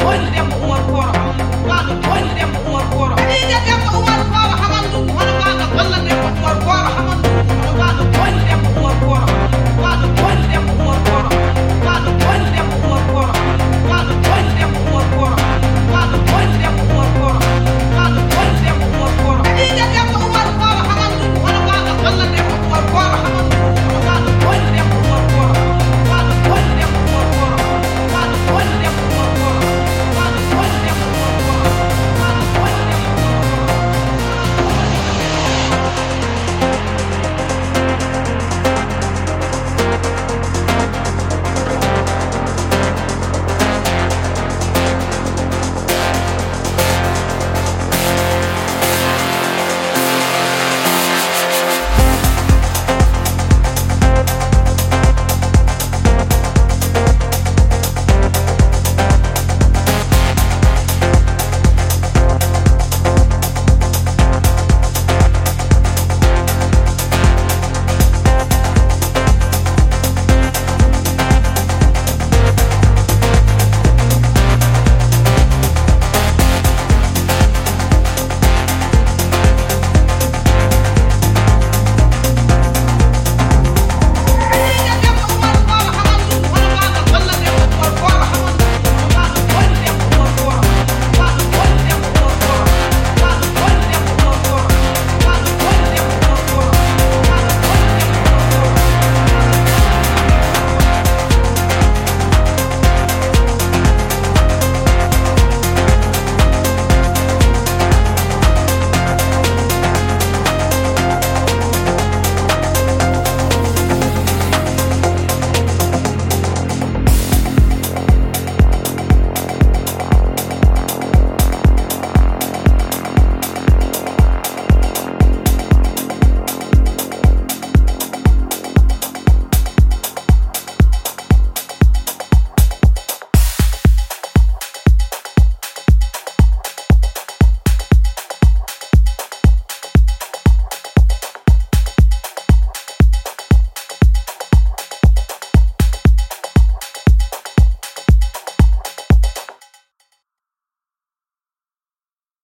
我也是两百